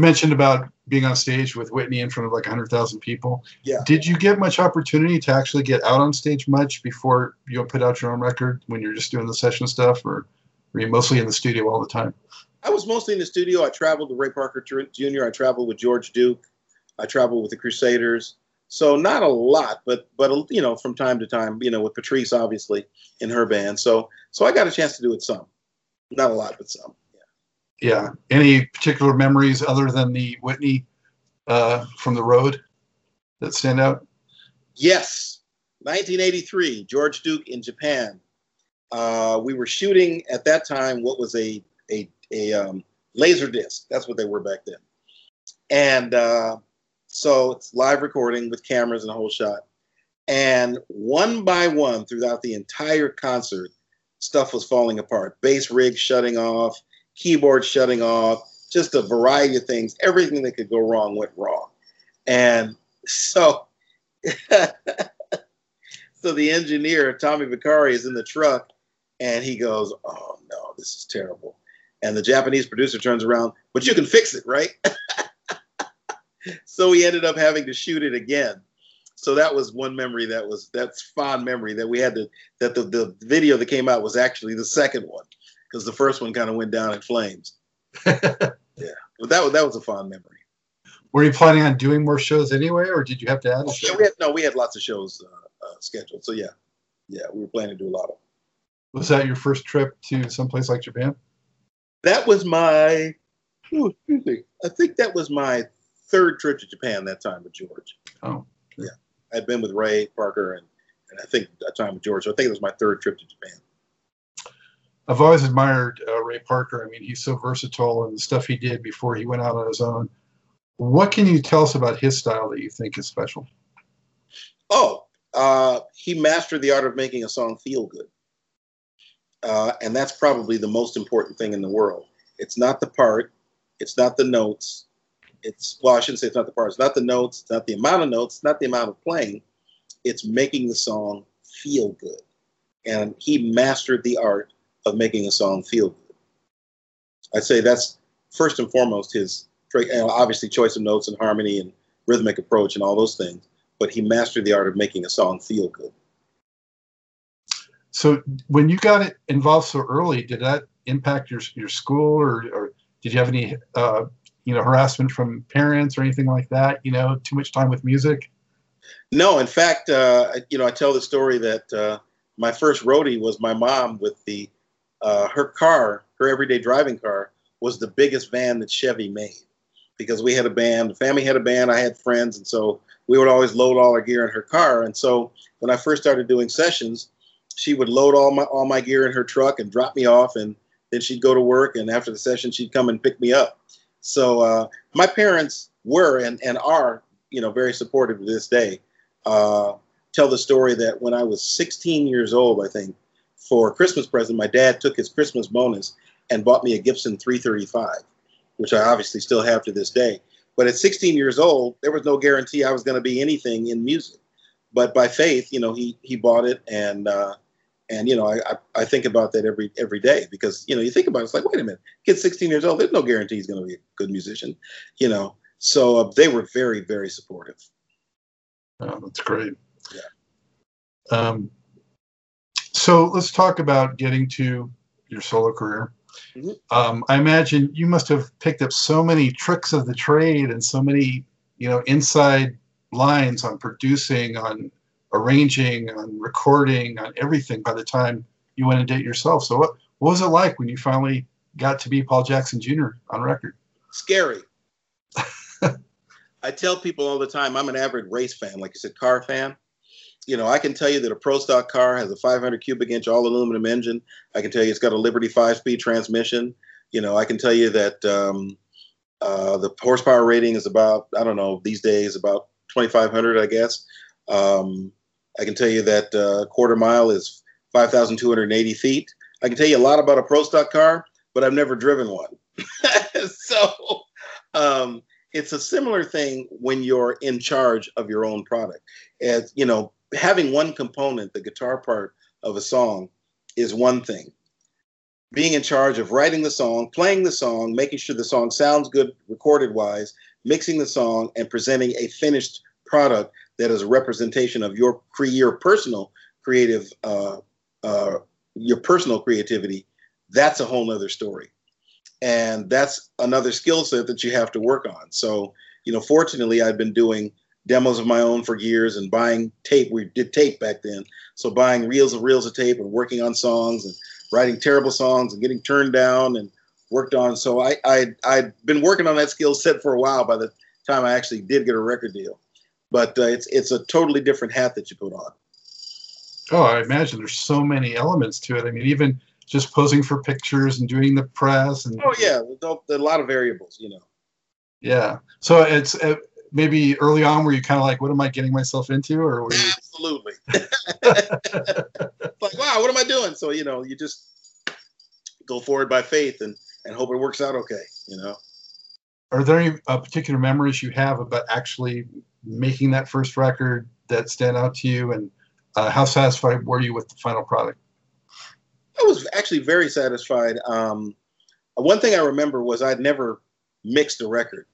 You mentioned about being on stage with Whitney in front of like 100,000 people. Yeah. Did you get much opportunity to actually get out on stage much before you put out your own record when you're just doing the session stuff, or were you mostly in the studio all the time? I was mostly in the studio. I traveled with Ray Parker Jr. I traveled with George Duke. I traveled with the Crusaders. So not a lot, but but you know from time to time, you know with Patrice obviously in her band. So so I got a chance to do it some, not a lot, but some. Yeah. Any particular memories other than the Whitney uh, from the road that stand out? Yes, 1983, George Duke in Japan. Uh, we were shooting at that time what was a a a um, laser disc. That's what they were back then, and. Uh, so it's live recording with cameras and a whole shot. And one by one throughout the entire concert, stuff was falling apart. Bass rig shutting off, keyboard shutting off, just a variety of things. Everything that could go wrong went wrong. And so so the engineer, Tommy Vicari, is in the truck and he goes, Oh no, this is terrible. And the Japanese producer turns around, but you can fix it, right? so we ended up having to shoot it again. So that was one memory that was that's fond memory that we had to that the, the video that came out was actually the second one because the first one kind of went down in flames. yeah, but that was that was a fond memory. Were you planning on doing more shows anyway, or did you have to add a show? Yeah, we had, no, we had lots of shows uh, uh, scheduled. So yeah, yeah, we were planning to do a lot of. Was that your first trip to someplace like Japan? That was my. Oh, excuse me. I think that was my third trip to Japan that time with George. Oh. Okay. Yeah. I'd been with Ray Parker and, and I think a time with George. So I think it was my third trip to Japan. I've always admired uh, Ray Parker. I mean, he's so versatile and the stuff he did before he went out on his own. What can you tell us about his style that you think is special? Oh, uh, he mastered the art of making a song feel good. Uh, and that's probably the most important thing in the world. It's not the part, it's not the notes, it's well, I shouldn't say it's not the part. It's not the notes. It's not the amount of notes. It's not the amount of playing. It's making the song feel good, and he mastered the art of making a song feel good. I'd say that's first and foremost his obviously choice of notes and harmony and rhythmic approach and all those things. But he mastered the art of making a song feel good. So when you got it involved so early, did that impact your your school, or, or did you have any uh, you know harassment from parents or anything like that you know too much time with music no in fact uh, you know i tell the story that uh, my first roadie was my mom with the uh, her car her everyday driving car was the biggest van that chevy made because we had a band the family had a band i had friends and so we would always load all our gear in her car and so when i first started doing sessions she would load all my all my gear in her truck and drop me off and then she'd go to work and after the session she'd come and pick me up so uh, my parents were and, and are, you know, very supportive to this day. Uh, tell the story that when I was 16 years old, I think, for a Christmas present, my dad took his Christmas bonus and bought me a Gibson 335, which I obviously still have to this day. But at 16 years old, there was no guarantee I was going to be anything in music. But by faith, you know, he he bought it, and uh, and you know, I, I, I think about that every every day because you know you think about it, it's like wait a minute, kid's 16 years old. There's no guarantee he's going to be a good musician, you know. So uh, they were very very supportive. Oh, that's great. Yeah. Um, so let's talk about getting to your solo career. Mm-hmm. Um, I imagine you must have picked up so many tricks of the trade and so many, you know, inside lines on producing, on arranging, on recording, on everything by the time you went and did it yourself. So what, what was it like when you finally got to be Paul Jackson Jr. on record? Scary. I tell people all the time I'm an average race fan, like you said, car fan. You know, I can tell you that a Pro Stock car has a 500 cubic inch all aluminum engine. I can tell you it's got a Liberty five speed transmission. You know, I can tell you that um, uh, the horsepower rating is about, I don't know, these days about 2,500, I guess. Um, I can tell you that uh, quarter mile is 5,280 feet. I can tell you a lot about a pro stock car, but I've never driven one. so um, it's a similar thing when you're in charge of your own product. As you know, having one component, the guitar part of a song, is one thing. being in charge of writing the song, playing the song, making sure the song sounds good recorded wise, mixing the song, and presenting a finished product that is a representation of your cre- your personal creative uh, uh, your personal creativity. That's a whole nother story, and that's another skill set that you have to work on. So you know, fortunately, I've been doing demos of my own for years and buying tape. We did tape back then, so buying reels and reels of tape and working on songs and writing terrible songs and getting turned down and worked on. So I I I'd been working on that skill set for a while. By the time I actually did get a record deal, but uh, it's it's a totally different hat that you put on. Oh, I imagine there's so many elements to it. I mean, even just posing for pictures and doing the press and oh yeah, a lot of variables, you know. Yeah, so it's maybe early on where you kind of like, what am I getting myself into, or you... absolutely like, wow, what am I doing? So you know, you just go forward by faith and and hope it works out okay. You know. Are there any uh, particular memories you have about actually making that first record that stand out to you, and uh, how satisfied were you with the final product? I was actually very satisfied. Um, one thing I remember was I'd never mixed a record.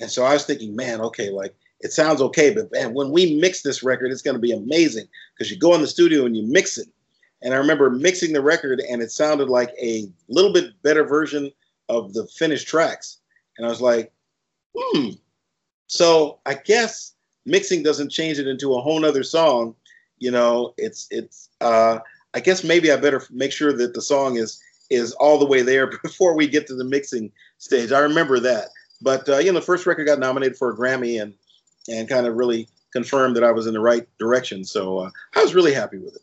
And so I was thinking, man, okay, like it sounds okay, but man, when we mix this record, it's going to be amazing because you go in the studio and you mix it. And I remember mixing the record and it sounded like a little bit better version of the finished tracks. And I was like, hmm. So I guess mixing doesn't change it into a whole nother song. You know, it's, it's, uh, I guess maybe I better make sure that the song is, is all the way there before we get to the mixing stage. I remember that. But uh, you know, the first record got nominated for a Grammy and and kind of really confirmed that I was in the right direction. So uh, I was really happy with it.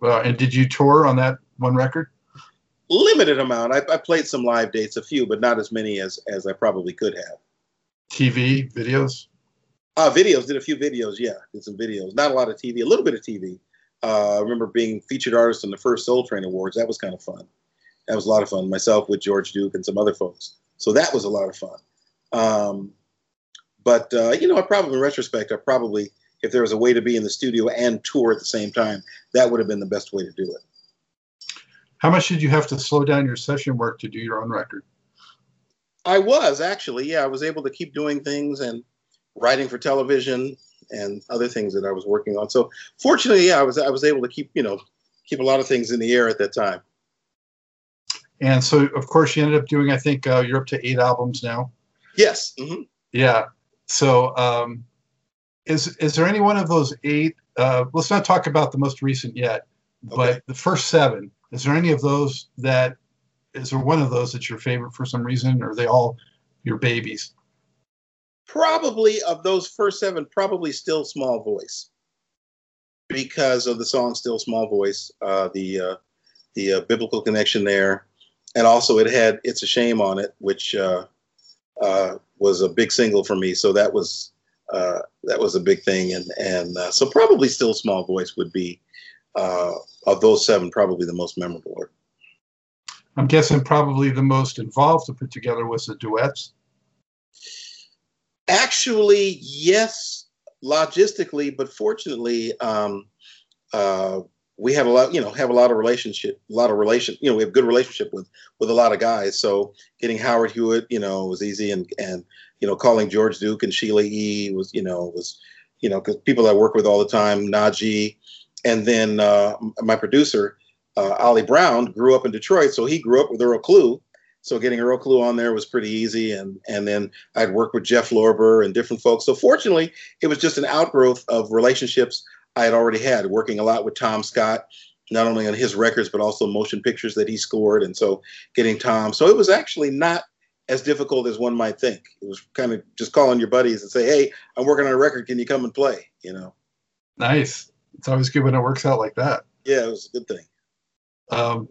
Well, and did you tour on that one record? Limited amount. I, I played some live dates, a few, but not as many as as I probably could have. TV videos. Uh, videos. Did a few videos. Yeah, did some videos. Not a lot of TV. A little bit of TV. Uh, I remember being featured artist in the first Soul Train Awards. That was kind of fun. That was a lot of fun. Myself with George Duke and some other folks. So that was a lot of fun. Um, but uh, you know, I probably in retrospect, I probably if there was a way to be in the studio and tour at the same time, that would have been the best way to do it. How much did you have to slow down your session work to do your own record? I was actually, yeah, I was able to keep doing things and writing for television and other things that I was working on. So fortunately, yeah, I was I was able to keep you know keep a lot of things in the air at that time. And so, of course, you ended up doing. I think uh, you're up to eight albums now. Yes. Mm-hmm. Yeah. So, um, is is there any one of those eight? Uh, let's not talk about the most recent yet, but okay. the first seven. Is there any of those that? Is there one of those that's your favorite for some reason, or are they all your babies? Probably of those first seven, probably still small voice, because of the song "Still Small Voice," uh, the uh, the uh, biblical connection there, and also it had "It's a Shame" on it, which uh, uh, was a big single for me. So that was uh, that was a big thing, and and uh, so probably still "Small Voice" would be uh, of those seven probably the most memorable. I'm guessing probably the most involved to put together was the duets. Actually, yes, logistically, but fortunately, um, uh, we have a lot, you know, have a lot of relationship, a lot of relation, you know, we have good relationship with with a lot of guys. So getting Howard Hewitt, you know, was easy, and and you know, calling George Duke and Sheila E was, you know, was, you know, because people I work with all the time, Najee, and then uh, my producer, uh, Ollie Brown, grew up in Detroit, so he grew up with Earl Klugh. So getting Earl Klugh on there was pretty easy, and and then I'd work with Jeff Lorber and different folks. So fortunately, it was just an outgrowth of relationships I had already had, working a lot with Tom Scott, not only on his records, but also motion pictures that he scored. And so getting Tom. So it was actually not as difficult as one might think. It was kind of just calling your buddies and say, hey, I'm working on a record. Can you come and play? You know? Nice. It's always good when it works out like that. Yeah, it was a good thing. Um,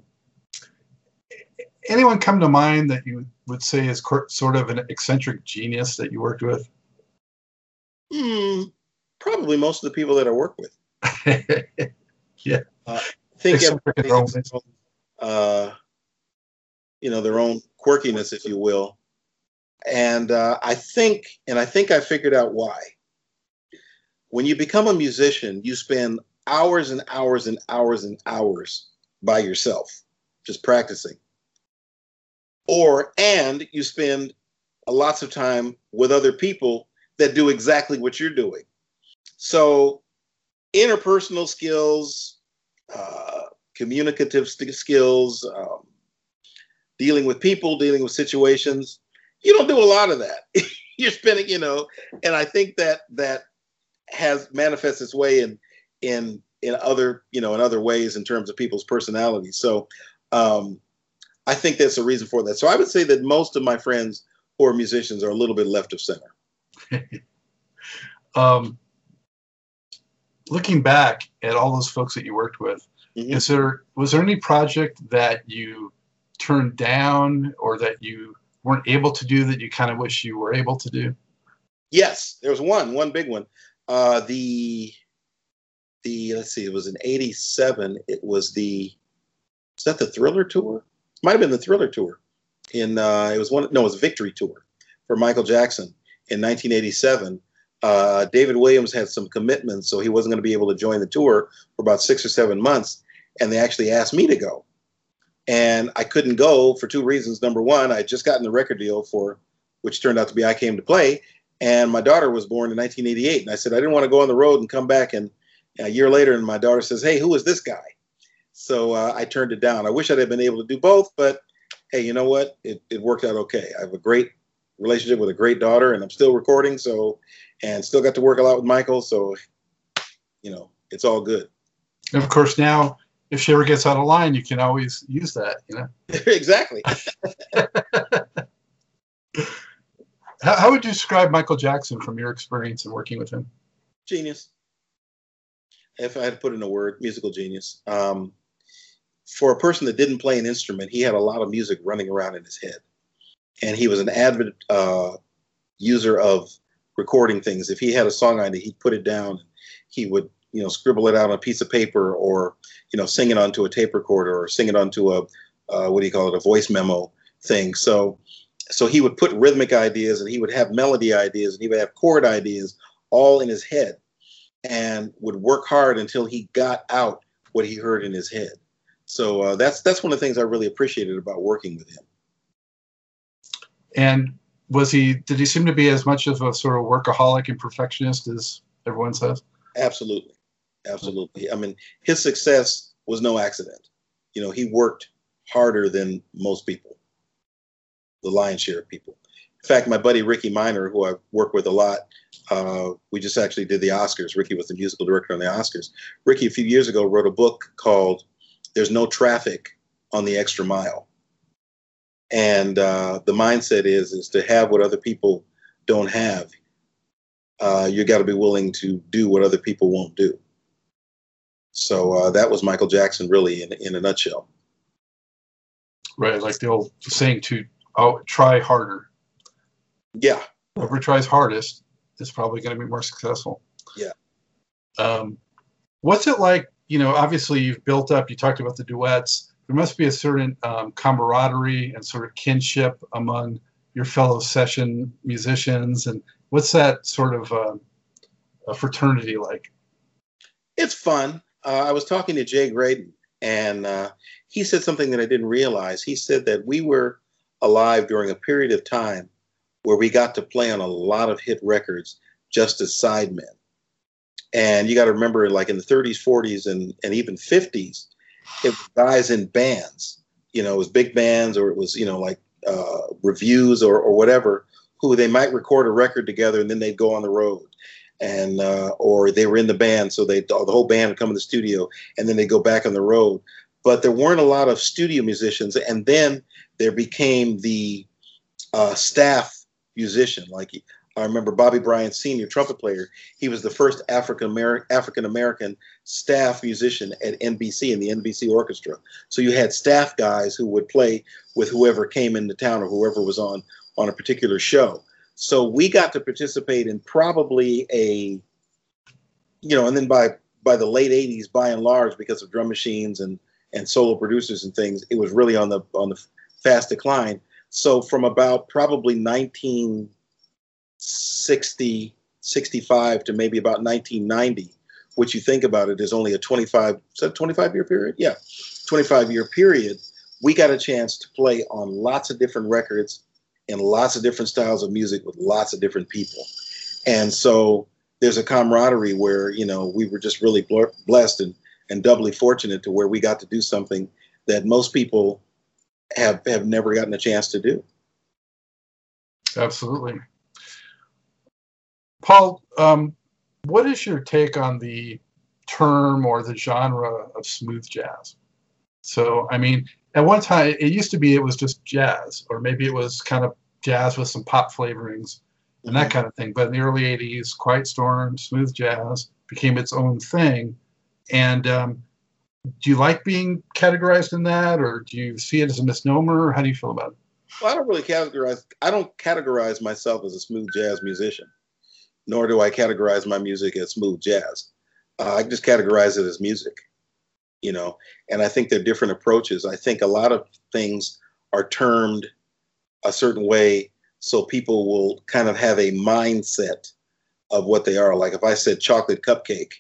anyone come to mind that you would say is sort of an eccentric genius that you worked with? Hmm, probably most of the people that I work with. yeah. Uh, I think everybody uh, you know, their own quirkiness, if you will. And uh, I think, and I think I figured out why. When you become a musician, you spend hours and hours and hours and hours by yourself. just practicing. Or, and you spend lots of time with other people that do exactly what you're doing. So, interpersonal skills, uh, communicative skills, um, dealing with people, dealing with situations, you don't do a lot of that. you're spending, you know, and I think that that has manifests its way in in in other you know in other ways in terms of people's personalities. So um, I think that's a reason for that. So I would say that most of my friends who are musicians are a little bit left of center. um, looking back at all those folks that you worked with, mm-hmm. is there was there any project that you turned down or that you weren't able to do that you kind of wish you were able to do? Yes, there was one, one big one. Uh, the the let's see, it was in '87. It was the is that the Thriller tour? Might have been the Thriller tour. In uh, it was one no, it was Victory tour for Michael Jackson in 1987. Uh, David Williams had some commitments, so he wasn't going to be able to join the tour for about six or seven months. And they actually asked me to go, and I couldn't go for two reasons. Number one, I just gotten the record deal for, which turned out to be I Came to Play, and my daughter was born in 1988. And I said I didn't want to go on the road and come back and a year later, and my daughter says, "Hey, who is this guy?" So uh, I turned it down. I wish I'd have been able to do both, but hey, you know what? It, it worked out okay. I have a great relationship with a great daughter, and I'm still recording, so and still got to work a lot with Michael. So, you know, it's all good. And of course, now if she ever gets out of line, you can always use that. You know. exactly. how, how would you describe Michael Jackson from your experience in working with him? Genius. If I had to put in a word, musical genius. Um, for a person that didn't play an instrument, he had a lot of music running around in his head, and he was an avid uh, user of recording things. If he had a song idea, he'd put it down. He would, you know, scribble it out on a piece of paper, or you know, sing it onto a tape recorder, or sing it onto a uh, what do you call it, a voice memo thing. So, so he would put rhythmic ideas, and he would have melody ideas, and he would have chord ideas all in his head, and would work hard until he got out what he heard in his head. So uh, that's that's one of the things I really appreciated about working with him. And was he? Did he seem to be as much of a sort of workaholic and perfectionist as everyone says? Absolutely, absolutely. I mean, his success was no accident. You know, he worked harder than most people, the lion's share of people. In fact, my buddy Rickey Minor, who I work with a lot, uh, we just actually did the Oscars. Rickey was the musical director on the Oscars. Rickey, a few years ago, wrote a book called "There's No Traffic on the Extra Mile." And uh, the mindset is is to have what other people don't have. Uh, you got to be willing to do what other people won't do. So uh, that was Michael Jackson, really, in in a nutshell. Right, like the old saying to oh, try harder. Yeah. Whoever tries hardest is probably going to be more successful. Yeah. Um, what's it like? You know, obviously you've built up. You talked about the duets there must be a certain um, camaraderie and sort of kinship among your fellow session musicians. And what's that sort of uh, fraternity like? It's fun. Uh, I was talking to Jay Graydon, and uh, he said something that I didn't realize. He said that we were alive during a period of time where we got to play on a lot of hit records just as sidemen. And you got to remember, like in the 30s, 40s, and, and even 50s, it was guys in bands, you know, it was big bands or it was, you know, like uh, revues or, or whatever, who they might record a record together and then they'd go on the road. And uh, or they were in the band, so they the whole band would come in the studio, and then they go back on the road. But there weren't a lot of studio musicians, and then there became the uh, staff musician. Like I remember Bobby Bryant Sr., trumpet player. He was the first African American staff musician at NBC in the NBC orchestra. So you had staff guys who would play with whoever came into town or whoever was on on a particular show. So we got to participate in probably a, you know, and then by by the late '80s, by and large, because of drum machines and and solo producers and things, it was really on the on the fast decline. So from about probably 19 60, 65 to maybe about 1990, which you think about it is only a 25, so 25 year period? Yeah, 25 year period. we got a chance to play on lots of different records and lots of different styles of music with lots of different people. And so there's a camaraderie where, you know, we were just really blessed and, and doubly fortunate to where we got to do something that most people have, have never gotten a chance to do. Absolutely. Paul, um, what is your take on the term or the genre of smooth jazz? So, I mean, at one time, it used to be it was just jazz, or maybe it was kind of jazz with some pop flavorings and that mm-hmm. kind of thing. But in the early 80s, Quiet Storm, smooth jazz became its own thing. And um, do you like being categorized in that, or do you see it as a misnomer? How do you feel about it? Well, I don't really categorize. I don't categorize myself as a smooth jazz musician, nor do I categorize my music as smooth jazz. Uh, I just categorize it as music, you know. And I think they're different approaches. I think a lot of things are termed a certain way so people will kind of have a mindset of what they are. Like if I said chocolate cupcake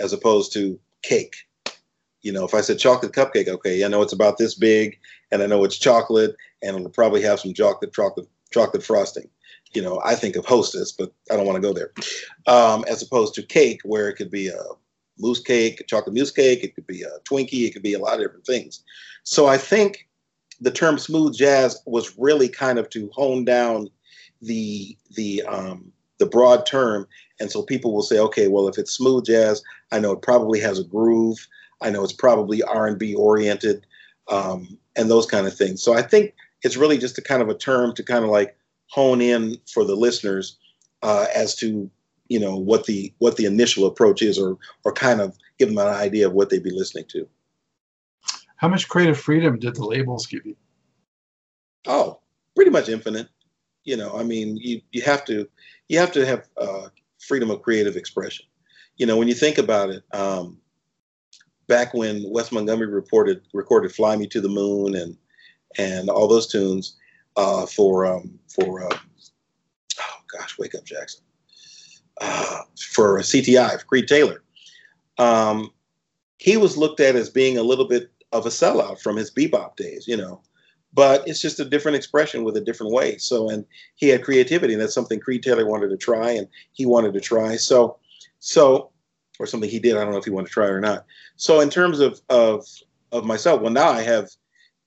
as opposed to cake, you know, if I said chocolate cupcake, okay, I know it's about this big and I know it's chocolate and it'll probably have some chocolate, chocolate, chocolate frosting. You know, I think of hostess, but I don't want to go there. Um, as opposed to cake, where it could be a mousse cake, a chocolate mousse cake, it could be a Twinkie, it could be a lot of different things. So I think the term smooth jazz was really kind of to hone down the the um, the broad term, and so people will say, okay, well, if it's smooth jazz, I know it probably has a groove. I know it's probably R and B oriented, um, and those kind of things. So I think it's really just a kind of a term to kind of like hone in for the listeners uh, as to you know what the what the initial approach is, or or kind of give them an idea of what they'd be listening to. How much creative freedom did the labels give you? Oh, pretty much infinite. You know, I mean, you you have to you have to have uh, freedom of creative expression. You know, when you think about it, um, back when Wes Montgomery reported recorded "Fly Me to the Moon" and and all those tunes uh, for um, for uh, oh gosh, wake up Jackson uh, for CTI for Creed Taylor. Um, he was looked at as being a little bit of a sellout from his bebop days, you know. But it's just a different expression with a different way. So, and he had creativity, and that's something Creed Taylor wanted to try, and he wanted to try. So, so, or something he did. I don't know if he wanted to try or not. So, in terms of of of myself, well, now I have,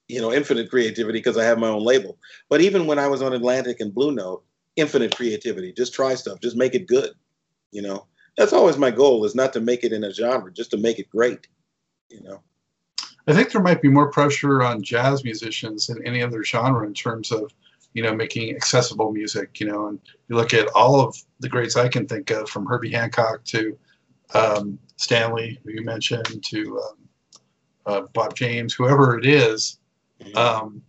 you know, infinite creativity because I have my own label. But even when I was on Atlantic and Blue Note, infinite creativity. Just try stuff. Just make it good. You know, that's always my goal is not to make it in a genre, just to make it great. You know. I think there might be more pressure on jazz musicians than any other genre in terms of, you know, making accessible music. You know, and you look at all of the greats I can think of, from Herbie Hancock to um, Stanley, who you mentioned, to um, uh, Bob James, whoever it is. Um,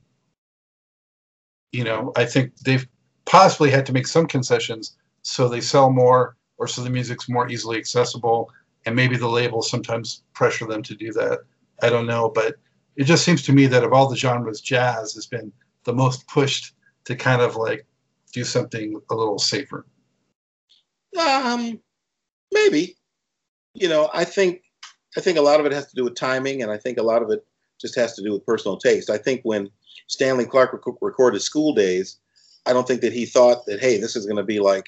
you know, I think they've possibly had to make some concessions so they sell more or so the music's more easily accessible, and maybe the labels sometimes pressure them to do that. I don't know, but it just seems to me that of all the genres, jazz has been the most pushed to kind of like do something a little safer. Um, maybe. You know, I think I think a lot of it has to do with timing, and I think a lot of it just has to do with personal taste. I think when Stanley Clarke rec- recorded School Days, I don't think that he thought that, hey, this is going to be like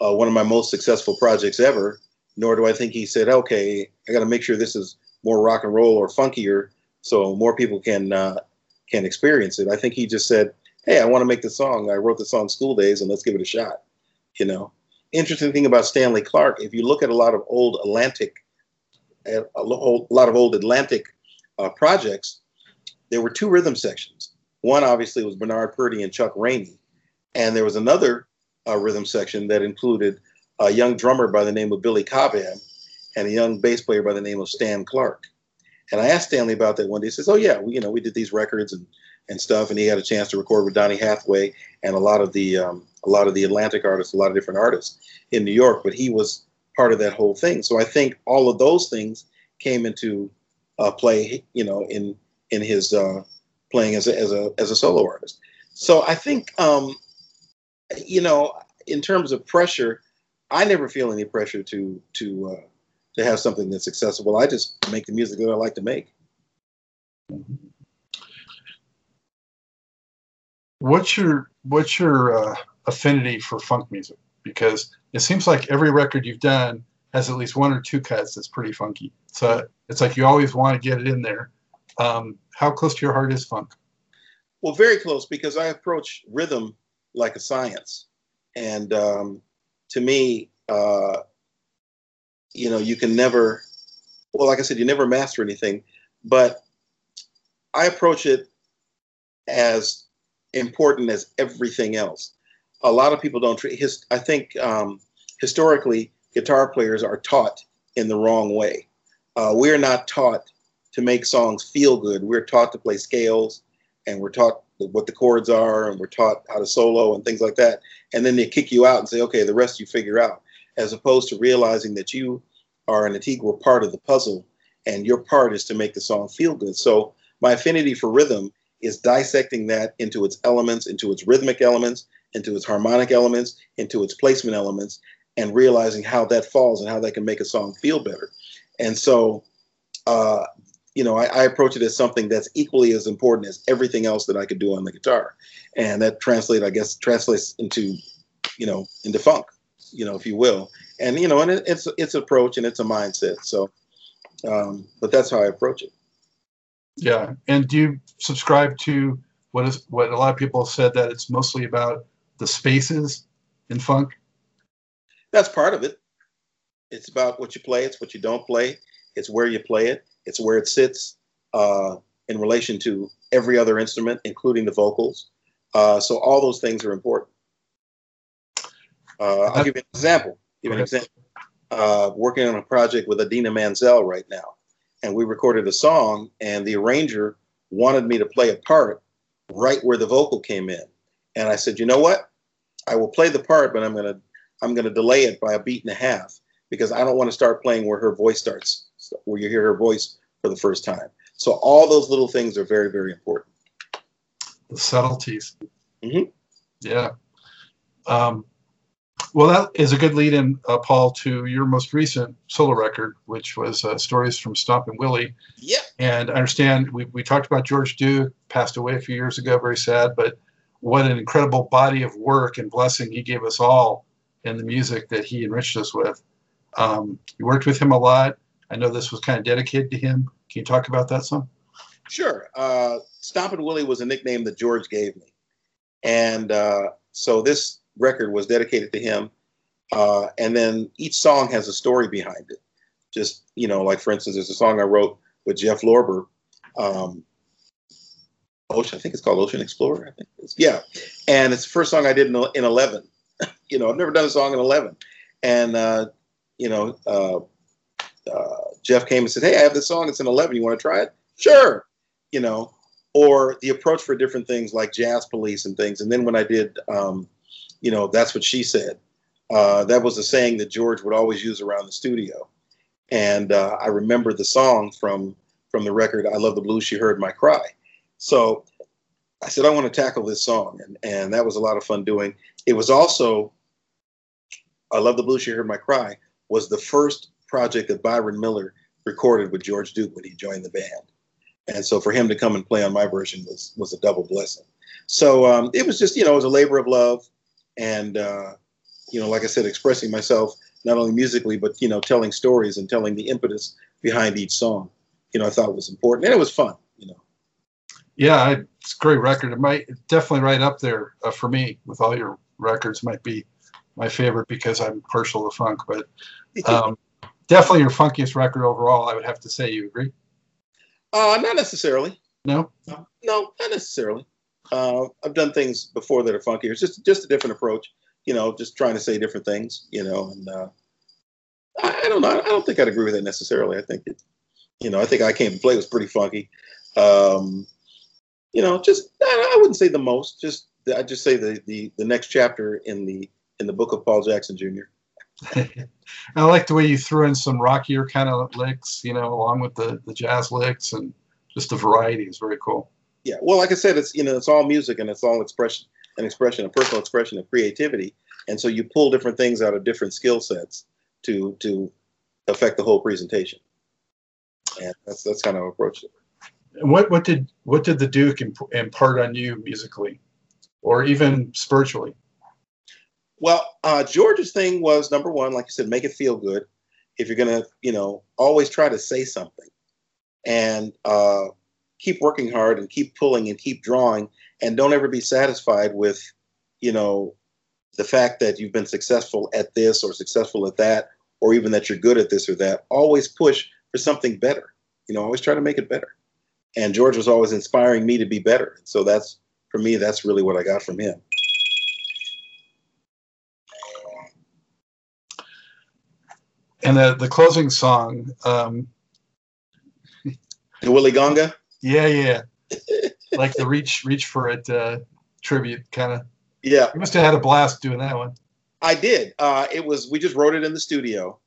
uh, one of my most successful projects ever. Nor do I think he said, okay, I got to make sure this is more rock and roll or funkier so more people can uh, can experience it. I think he just said, "Hey, I want to make the song. I wrote the song School Days, and let's give it a shot." You know, interesting thing about Stanley Clarke, if you look at a lot of old Atlantic, a lot of old Atlantic uh, projects, there were two rhythm sections. One obviously was Bernard Purdie and Chuck Rainey, and there was another uh, rhythm section that included a young drummer by the name of Billy Cobham and a young bass player by the name of Stan Clarke. And I asked Stanley about that one day. He says, "Oh yeah, we, you know, we did these records and and stuff, and he had a chance to record with Donny Hathaway and a lot of the um, a lot of the Atlantic artists, a lot of different artists in New York. But he was part of that whole thing. So I think all of those things came into uh, play, you know, in in his uh, playing as a, as a as a solo artist. So I think, um, you know, in terms of pressure, I never feel any pressure to to uh, to have something that's accessible. I just make the music that I like to make. what's your what's your uh, affinity for funk music? Because it seems like every record you've done has at least one or two cuts that's pretty funky. So it's like you always want to get it in there. Um, how close to your heart is funk? Well, very close because I approach rhythm like a science, and um, to me, uh, you know, you can never. Well, like I said, you never master anything, but I approach it as important as everything else. A lot of people don't treat his. I think um, historically, guitar players are taught in the wrong way. Uh, we're not taught to make songs feel good. We're taught to play scales, and we're taught what the chords are, and we're taught how to solo and things like that. And then they kick you out and say, "Okay, the rest you figure out," as opposed to realizing that you are an integral part of the puzzle, and your part is to make the song feel good. So my affinity for rhythm is dissecting that into its elements, into its rhythmic elements, into its harmonic elements, into its placement elements, and realizing how that falls and how that can make a song feel better. And so, uh, you know, I, I, approach it as something that's equally as important as everything else that I could do on the guitar, and that translates, I guess, translates into, you know, into funk, you know, if you will. And you know, and it, it's it's approach and it's a mindset. So, um, but that's how I approach it. Yeah, and do you subscribe to what is what a lot of people have said that it's mostly about the spaces in funk? That's part of it. It's about what you play. It's what you don't play. It's where you play it. It's where it sits uh, in relation to every other instrument, including the vocals. Uh, so all those things are important. Uh, I'll give you an example. Give you an example. Uh, working on a project with Idina Menzel right now and we recorded a song, and the arranger wanted me to play a part right where the vocal came in. And I said, you know what? I will play the part, but I'm gonna I'm gonna delay it by a beat and a half because I don't want to start playing where her voice starts, where you hear her voice for the first time. So all those little things are very, very important. The subtleties. Mm-hmm. Yeah. Um, well, that is a good lead in, uh, Paul, to your most recent solo record, which was uh, Stories from Stompin' Willie. Yeah. And I understand we, we talked about George Duke, passed away a few years ago, very sad, but what an incredible body of work and blessing he gave us all in the music that he enriched us with. Um, you worked with him a lot. I know this was kind of dedicated to him. Can you talk about that some? Sure. Uh, Stompin' Willie was a nickname that George gave me. And uh, so this record was dedicated to him. Uh, and then each song has a story behind it. Just, you know, like for instance, there's a song I wrote with Jeff Lorber. Um, Ocean, I think it's called Ocean Explorer. I think yeah. And it's the first song I did in, in 11. You know, I've never done a song in 11. And, uh, you know, uh, uh, Jeff came and said, Hey, I have this song. It's in 11. You want to try it? Sure. You know, or the approach for different things like Jazz Police and things. And then when I did um, you know, that's what she said. Uh, that was a saying that George would always use around the studio. And uh, I remember the song from from the record "I Love the Blues." She heard my cry. So I said I want to tackle this song, and and that was a lot of fun doing. It was also "I Love the Blues." She heard my cry was the first project that Byron Miller recorded with George Duke when he joined the band. And so for him to come and play on my version was was a double blessing. So um, it was just you know it was a labor of love and uh, you know, like I said, expressing myself not only musically but you know, telling stories and telling the impetus behind each song. You know, I thought was important, and it was fun. Yeah, it's a great record. It might definitely right up there uh, for me with all your records. Might be my favorite because I'm partial to funk, but um, definitely your funkiest record overall. I would have to say. You agree? Uh, not necessarily. No. No, no not necessarily. Uh, I've done things before that are funky. It's just just a different approach. You know, just trying to say different things. You know, and uh, I, I, don't know. I don't think I'd agree with that necessarily. I think it, you know, I think I came to play was pretty funky. Um, you know, just I, wouldn't say the most. Just I just say the, the the next chapter in the in the book of Paul Jackson Jr. I like the way you threw in some rockier kind of licks, you know, along with the, the jazz licks and just the variety is very cool yeah. Well, like I said, it's you know it's all music and it's all expression, an expression, a personal expression of creativity, and so you pull different things out of different skill sets to to affect the whole presentation, and that's that's kind of approach it. What what did what did the Duke impart on you musically? or even spiritually? Well, uh, George's thing was number one, like you said, make it feel good. If you're gonna, you know, always try to say something, and uh, keep working hard and keep pulling and keep drawing, and don't ever be satisfied with, you know, the fact that you've been successful at this or successful at that, or even that you're good at this or that. Always push for something better. You know, always try to make it better. And George was always inspiring me to be better. So that's for me. That's really what I got from him. And the the closing song, um, Dawilli Gonga. yeah, yeah, like the reach reach for it uh, tribute kind of. Yeah, You must have had a blast doing that one. I did. Uh, it was we just wrote it in the studio,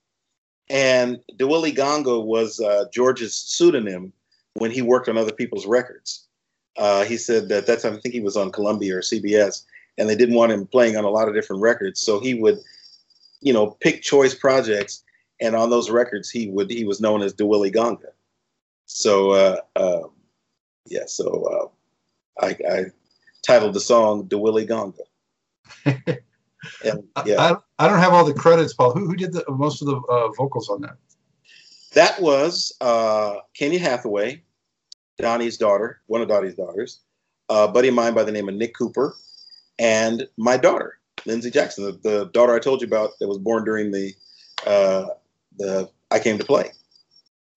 and Dawilli Gonga was uh, George's pseudonym when he worked on other people's records. Uh, he said that that's I think he was on Columbia or CBS, and they didn't want him playing on a lot of different records, so he would, you know, pick choice projects, and on those records he would he was known as Dawilli Gonga. So uh, uh, yeah, so uh, I, I titled the song Dawilli Gonga. And yeah. I, I don't have all the credits, Paul. Who, who did the most of the uh, vocals on that? That was uh, Kenya Hathaway, Donny's daughter, one of Donny's daughters, a buddy of mine by the name of Nick Cooper, and my daughter, Lindsay Jackson, the, the daughter I told you about that was born during the uh, the I Came to Play.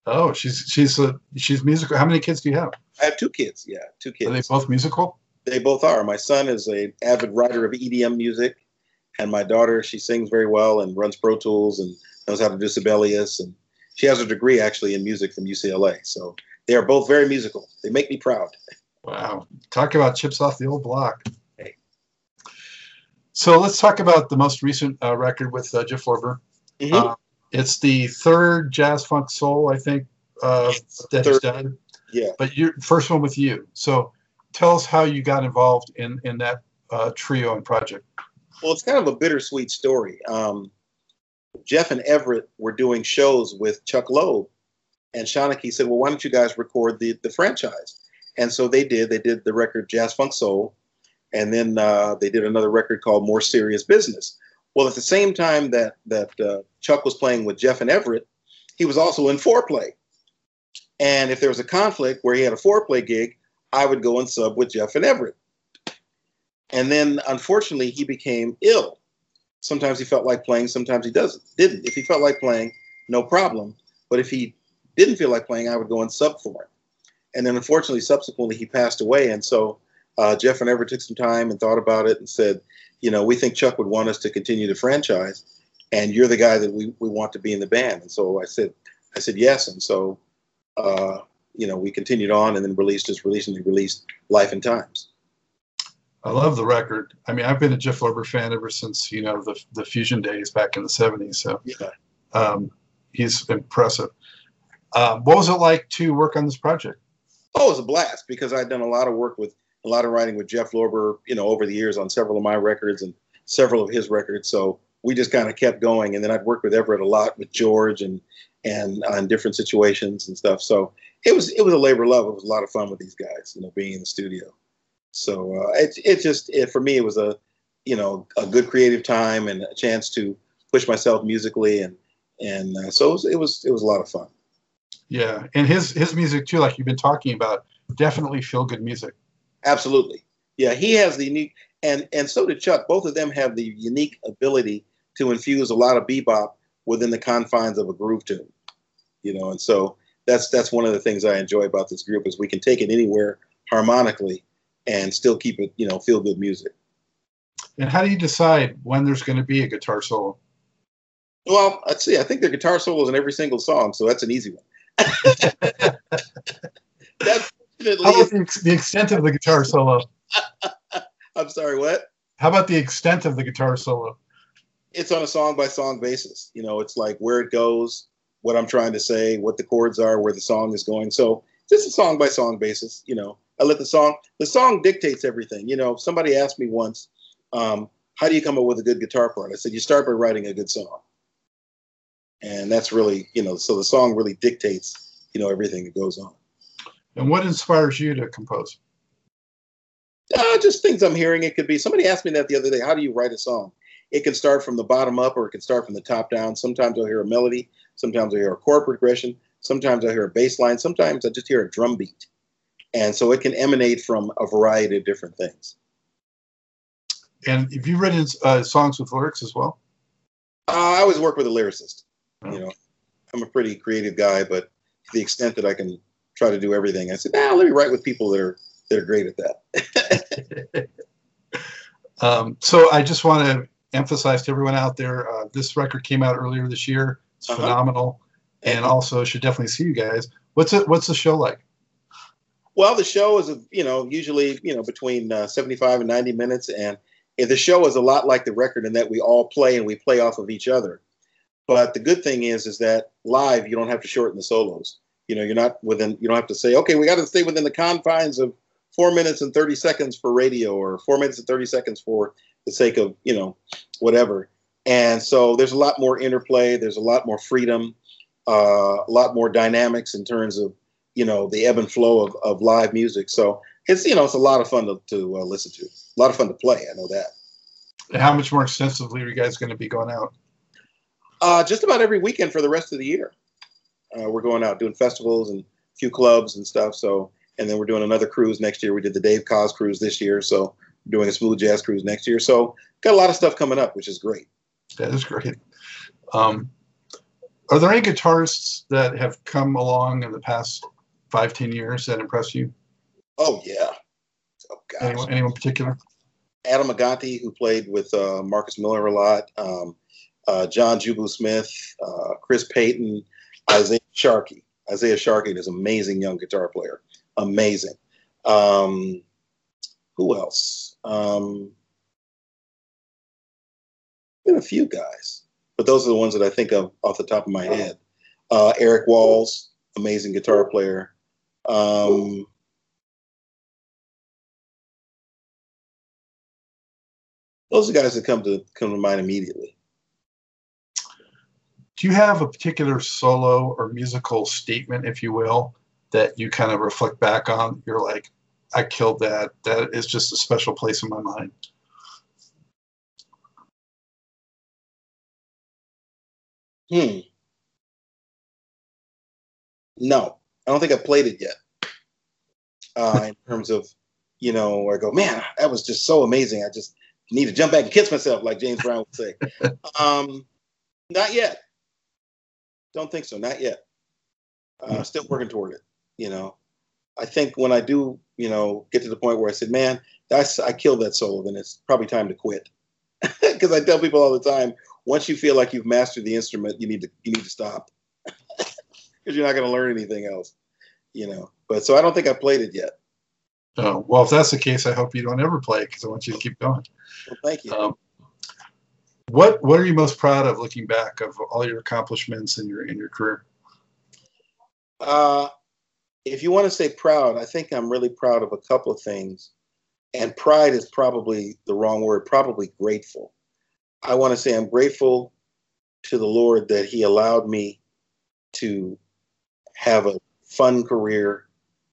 Oh, she's she's a, she's musical. How many kids do you have? I have two kids. Yeah, two kids. Are they both musical? They both are. My son is a avid writer of EDM music, and my daughter she sings very well and runs Pro Tools and knows how to do Sibelius, and she has a degree actually in music from UCLA. So they are both very musical. They make me proud. Wow, talk about chips off the old block. Hey. So let's talk about the most recent uh, record with uh, Jeff Lorber. Mhm. Uh, it's the third jazz funk soul, I think, uh, that he's done. Yeah. But your first one with you. So tell us how you got involved in in that uh, trio and project. Well, it's kind of a bittersweet story. Um, Jeff and Everette were doing shows with Chuck Loeb, and Shawnee said, "Well, why don't you guys record the the franchise?" And so they did. They did the record Jazz Funk Soul, and then uh, they did another record called More Serious Business. Well, at the same time that that uh, Chuck was playing with Jeff and Everette, he was also in Fourplay. And if there was a conflict where he had a Fourplay gig, I would go and sub with Jeff and Everette. And then, unfortunately, he became ill. Sometimes he felt like playing, sometimes he doesn't. Didn't. If he felt like playing, no problem. But if he didn't feel like playing, I would go and sub for him. And then, unfortunately, subsequently, he passed away. And so uh, Jeff and Everette took some time and thought about it and said, you know, we think Chuck would want us to continue the franchise, and you're the guy that we, we want to be in the band. And so I said, I said yes. And so, uh, you know, we continued on and then released just recently released Life and Times. I love the record. I mean, I've been a Jeff Lorber fan ever since you know the the Fusion days back in the '70s. So Yeah. um, he's impressive. Um, what was it like to work on this project? Oh, it was a blast because I'd done a lot of work with a lot of writing with Jeff Lorber, you know, over the years on several of my records and several of his records. So we just kind of kept going, and then I'd worked with Everette a lot with George and and on different situations and stuff. So it was it was a labor of love. It was a lot of fun with these guys, you know, being in the studio. So uh, it it just it, for me it was a you know a good creative time and a chance to push myself musically and and uh, so it was, it was it was a lot of fun. Yeah, and his his music too, like you've been talking about, definitely feel good music. Absolutely. Yeah, he has the unique, and and so did Chuck. Both of them have the unique ability to infuse a lot of bebop within the confines of a groove tune. You know, and so that's that's one of the things I enjoy about this group is we can take it anywhere harmonically and still keep it, you know, feel good music. And how do you decide when there's going to be a guitar solo? Well, let's see. I think their guitar solos in every single song, so that's an easy one. That's. How about the, the extent of the guitar solo? I'm sorry. What? How about the extent of the guitar solo? it's on a song by song basis. You know, it's like where it goes, what I'm trying to say, what the chords are, where the song is going. So it's just a song by song basis. You know, I let the song, the song dictates everything. You know, somebody asked me once, um, how do you come up with a good guitar part? I said, you start by writing a good song. And that's really, you know, so the song really dictates, you know, everything that goes on. And what inspires you to compose? Uh, just things I'm hearing. It could be somebody asked me that the other day. How do you write a song? It can start from the bottom up, or it can start from the top down. Sometimes I'll hear a melody. Sometimes I hear a chord progression. Sometimes I hear a bass line. Sometimes I just hear a drum beat, and so it can emanate from a variety of different things. And have you written uh, songs with lyrics as well? Uh, I always work with a lyricist. You know, I'm a pretty creative guy, but to the extent that I can try to do everything, I said, "Now, nah, let me write with people that are that are great at that." um, so I just want to emphasize to everyone out there, uh, this record came out earlier this year. It's uh-huh. phenomenal, and also should definitely see you guys. What's it? What's the show like? Well, the show is, a you know, usually, you know, between uh, 75 and 90 minutes, and the show is a lot like the record in that we all play and we play off of each other. But the good thing is, is that live you don't have to shorten the solos. You know, you're not within. You don't have to say, okay, we got to stay within the confines of four minutes and 30 seconds for radio or four minutes and 30 seconds for the sake of you know whatever. And so there's a lot more interplay. There's a lot more freedom, uh, a lot more dynamics in terms of you know the ebb and flow of, of live music. So it's you know it's a lot of fun to, to uh, listen to, a lot of fun to play. I know that. How much more extensively are you guys going to be going out? Uh, just about every weekend for the rest of the year. Uh, we're going out doing festivals and a few clubs and stuff. So, and then we're doing another cruise next year. We did the Dave Koz cruise this year, so we're doing a smooth jazz cruise next year. So, got a lot of stuff coming up, which is great. That is great. Um, are there any guitarists that have come along in the past five, ten years that impress you? Oh yeah. Oh gosh. Anyone, anyone particular? Adam Agati, who played with uh, Marcus Miller a lot. Um, uh, John Jubu Smith, uh, Chris Payton, Isaiah Sharkey. Isaiah Sharkey is an amazing young guitar player. Amazing. Um, who else? Um, been a few guys, but those are the ones that I think of off the top of my head. Uh, Eric Walls, amazing guitar player. Um, those are guys that come to come to mind immediately. Do you have a particular solo or musical statement, if you will, that you kind of reflect back on? You're like, I killed that. That is just a special place in my mind. Hmm. No, I don't think I played it yet. Uh, in terms of, you know, where I go, man, that was just so amazing. I just need to jump back and kiss myself, like James Brown would say. um, not yet. Don't think so. Not yet. Uh, still working toward it. You know, I think when I do, you know, get to the point where I said, "Man, that's I killed that solo," then it's probably time to quit. Because I tell people all the time, once you feel like you've mastered the instrument, you need to you need to stop because you're not going to learn anything else. You know. But so I don't think I played it yet. Oh, well, if that's the case, I hope you don't ever play it because I want you to keep going. Well, thank you. Um, what What are you most proud of looking back of all your accomplishments in your in your career? Uh, if you want to say proud, I think I'm really proud of a couple of things, and pride is probably the wrong word. Probably grateful. I want to say I'm grateful to the Lord that He allowed me to have a fun career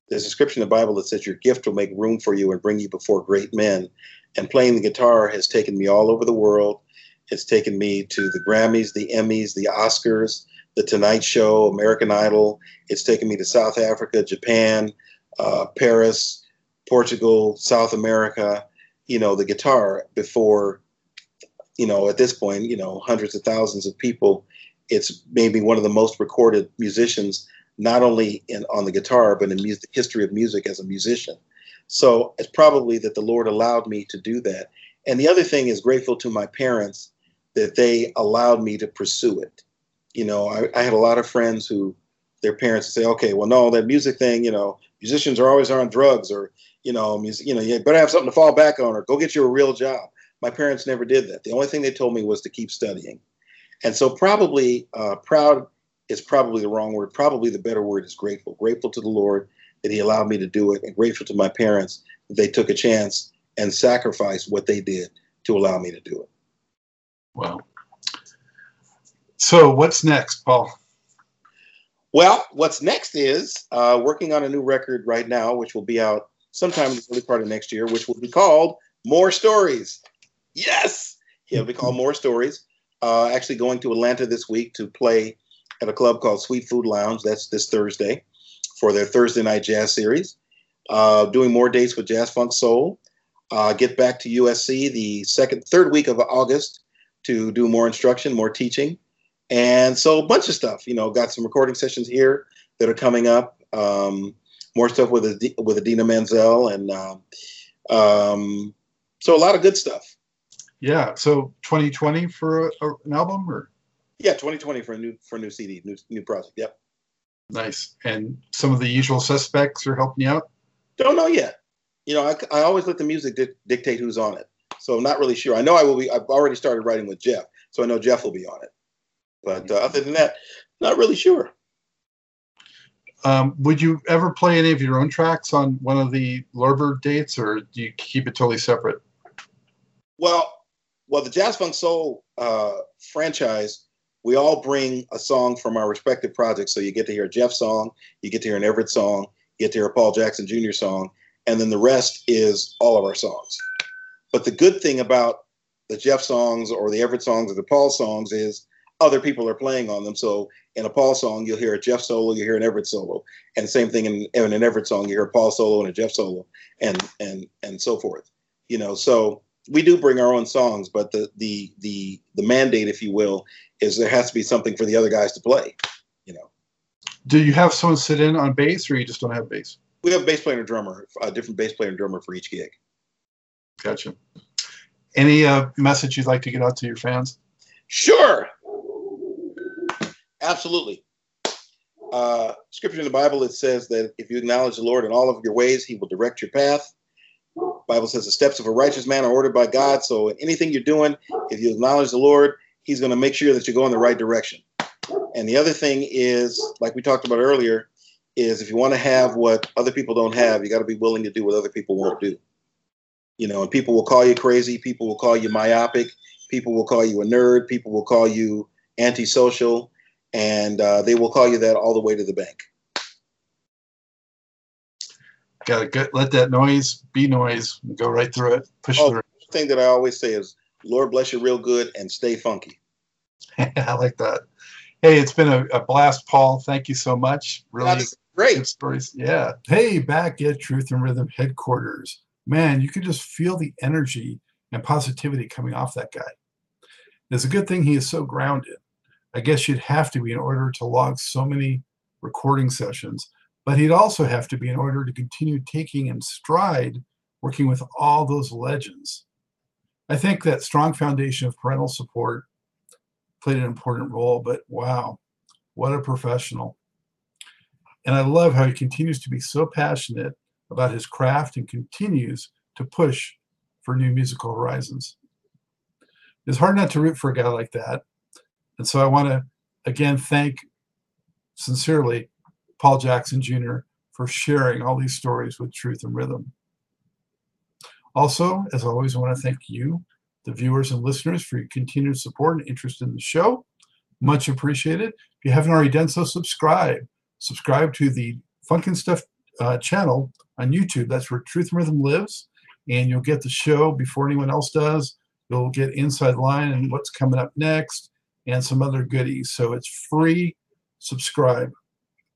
there's a scripture in the Bible that says your gift will make room for you and bring you before great men. And playing the guitar has taken me all over the world. It's taken me to the Grammys, the Emmys, the Oscars, the Tonight Show, American Idol. It's taken me to South Africa, Japan, uh, Paris, Portugal, South America. You know, the guitar before, you know, at this point, you know, hundreds of thousands of people. It's maybe one of the most recorded musicians not only in, on the guitar, but in the history of music as a musician. So it's probably that the Lord allowed me to do that. And the other thing is grateful to my parents that they allowed me to pursue it. You know, I, I had a lot of friends who their parents say, okay, well, no, that music thing, you know, musicians are always on drugs or, you know, music, you know, you better have something to fall back on or go get you a real job. My parents never did that. The only thing they told me was to keep studying. And so probably uh, proud is probably the wrong word. Probably the better word is grateful. Grateful to the Lord that He allowed me to do it, and grateful to my parents that they took a chance and sacrificed what they did to allow me to do it. Wow. So, what's next, Paul? Well, what's next is uh, working on a new record right now, which will be out sometime in the early part of next year, which will be called More Stories. Yes, yeah, be called More Stories. Uh, actually, going to Atlanta this week to play at a club called Suite Food Lounge. That's this Thursday for their Thursday night jazz series. Uh, doing more dates with Jazz Funk Soul. Uh, get back to USC the second, third week of August to do more instruction, more teaching, and so a bunch of stuff. You know, got some recording sessions here that are coming up. Um, more stuff with a, with Idina Menzel, and um, um, so a lot of good stuff. Yeah. So 2020 for a, a, an album, or yeah, 2020 for a new for a new CD, new new project. Yep. Nice. And some of the usual suspects are helping you out. Don't know yet. You know, I, I always let the music di- dictate who's on it. So I'm not really sure. I know I will be. I've already started writing with Jeff, so I know Jeff will be on it. But uh, other than that, not really sure. Um, would you ever play any of your own tracks on one of the Lorber dates, or do you keep it totally separate? Well, well, the Jazz Funk Soul uh, franchise, we all bring a song from our respective projects. So you get to hear a Jeff song, you get to hear an Everette song, you get to hear a Paul Jackson Jr. song, and then the rest is all of our songs. But the good thing about the Jeff songs or the Everette songs or the Paul songs is other people are playing on them. So in a Paul song, you'll hear a Jeff solo, you hear an Everette solo, and same thing in, in an Everette song, you hear a Paul solo and a Jeff solo, and and and so forth. You know, so we do bring our own songs, but the the the the mandate, if you will, is there has to be something for the other guys to play. You know. Do you have someone sit in on bass, or you just don't have bass? We have a bass player and drummer, a different bass player and drummer for each gig. Gotcha. Any uh, message you'd like to get out to your fans? Sure. Absolutely. Uh, scripture in the Bible it says that if you acknowledge the Lord in all of your ways, He will direct your path. Bible says the steps of a righteous man are ordered by God. So anything you're doing, if you acknowledge the Lord, He's going to make sure that you go in the right direction. And the other thing is, like we talked about earlier, is if you want to have what other people don't have, you got to be willing to do what other people won't do you know, and people will call you crazy, people will call you myopic, people will call you a nerd, people will call you antisocial, and uh, they will call you that all the way to the bank. Got to let that noise be noise, go right through it, push oh, through. The thing that I always say is, Lord bless you real good and stay funky. I like that. Hey, it's been a, a, blast, Paul. Thank you so much. Really great stories. Yeah. Hey, back at Truth and Rhythm headquarters man, you could just feel the energy and positivity coming off that guy. It's a good thing he is so grounded. I guess you'd have to be in order to log so many recording sessions, but he'd also have to be in order to continue taking in stride working with all those legends. I think that strong foundation of parental support played an important role, but wow, what a professional. And I love how he continues to be so passionate about his craft and continues to push for new musical horizons. It's hard not to root for a guy like that. And so I want to again thank sincerely Paul Jackson Jr. for sharing all these stories with Truth and Rhythm. Also, as always, I want to thank you, the viewers and listeners, for your continued support and interest in the show. Much appreciated. If you haven't already done so, subscribe. Subscribe to the Funkin' Stuff uh, channel on YouTube. That's where Truth and Rhythm lives. And you'll get the show before anyone else does. You'll get inside line and what's coming up next and some other goodies. So it's free. Subscribe.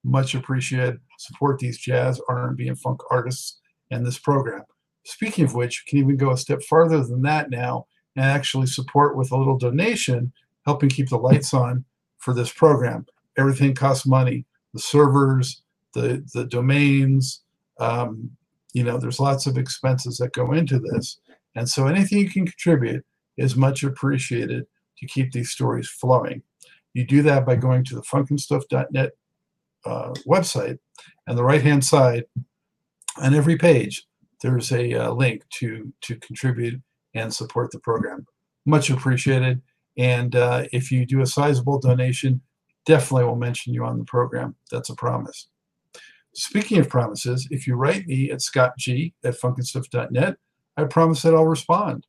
Much appreciated. Support these jazz, R&B, and funk artists and this program. Speaking of which, you can even go a step farther than that now and actually support with a little donation, helping keep the lights on for this program. Everything costs money. The servers, the the domains. Um, you know, there's lots of expenses that go into this, and so anything you can contribute is much appreciated to keep these stories flowing. You do that by going to the funkinstuff.net uh, website, and the right-hand side, on every page, there's a uh, link to to contribute and support the program. Much appreciated. And uh, if you do a sizable donation, definitely will mention you on the program. That's a promise. Speaking of promises, if you write me at scottg at funkinstuff.net, I promise that I'll respond.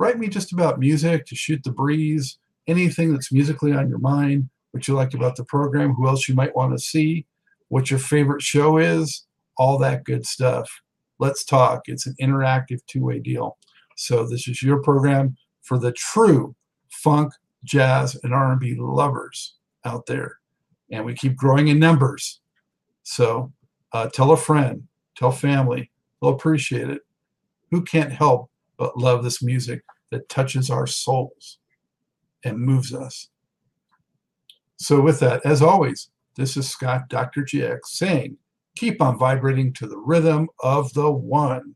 Write me just about music, to shoot the breeze, anything that's musically on your mind, what you like about the program, who else you might want to see, what your favorite show is, all that good stuff. let's talk. It's an interactive two-way deal. So this is your program for the true funk, jazz, and R&B lovers out there. And we keep growing in numbers. So uh, tell a friend, tell family. They'll appreciate it. Who can't help but love this music that touches our souls and moves us? So with that, as always, this is Scott, Dr. GX, saying, keep on vibrating to the rhythm of the one.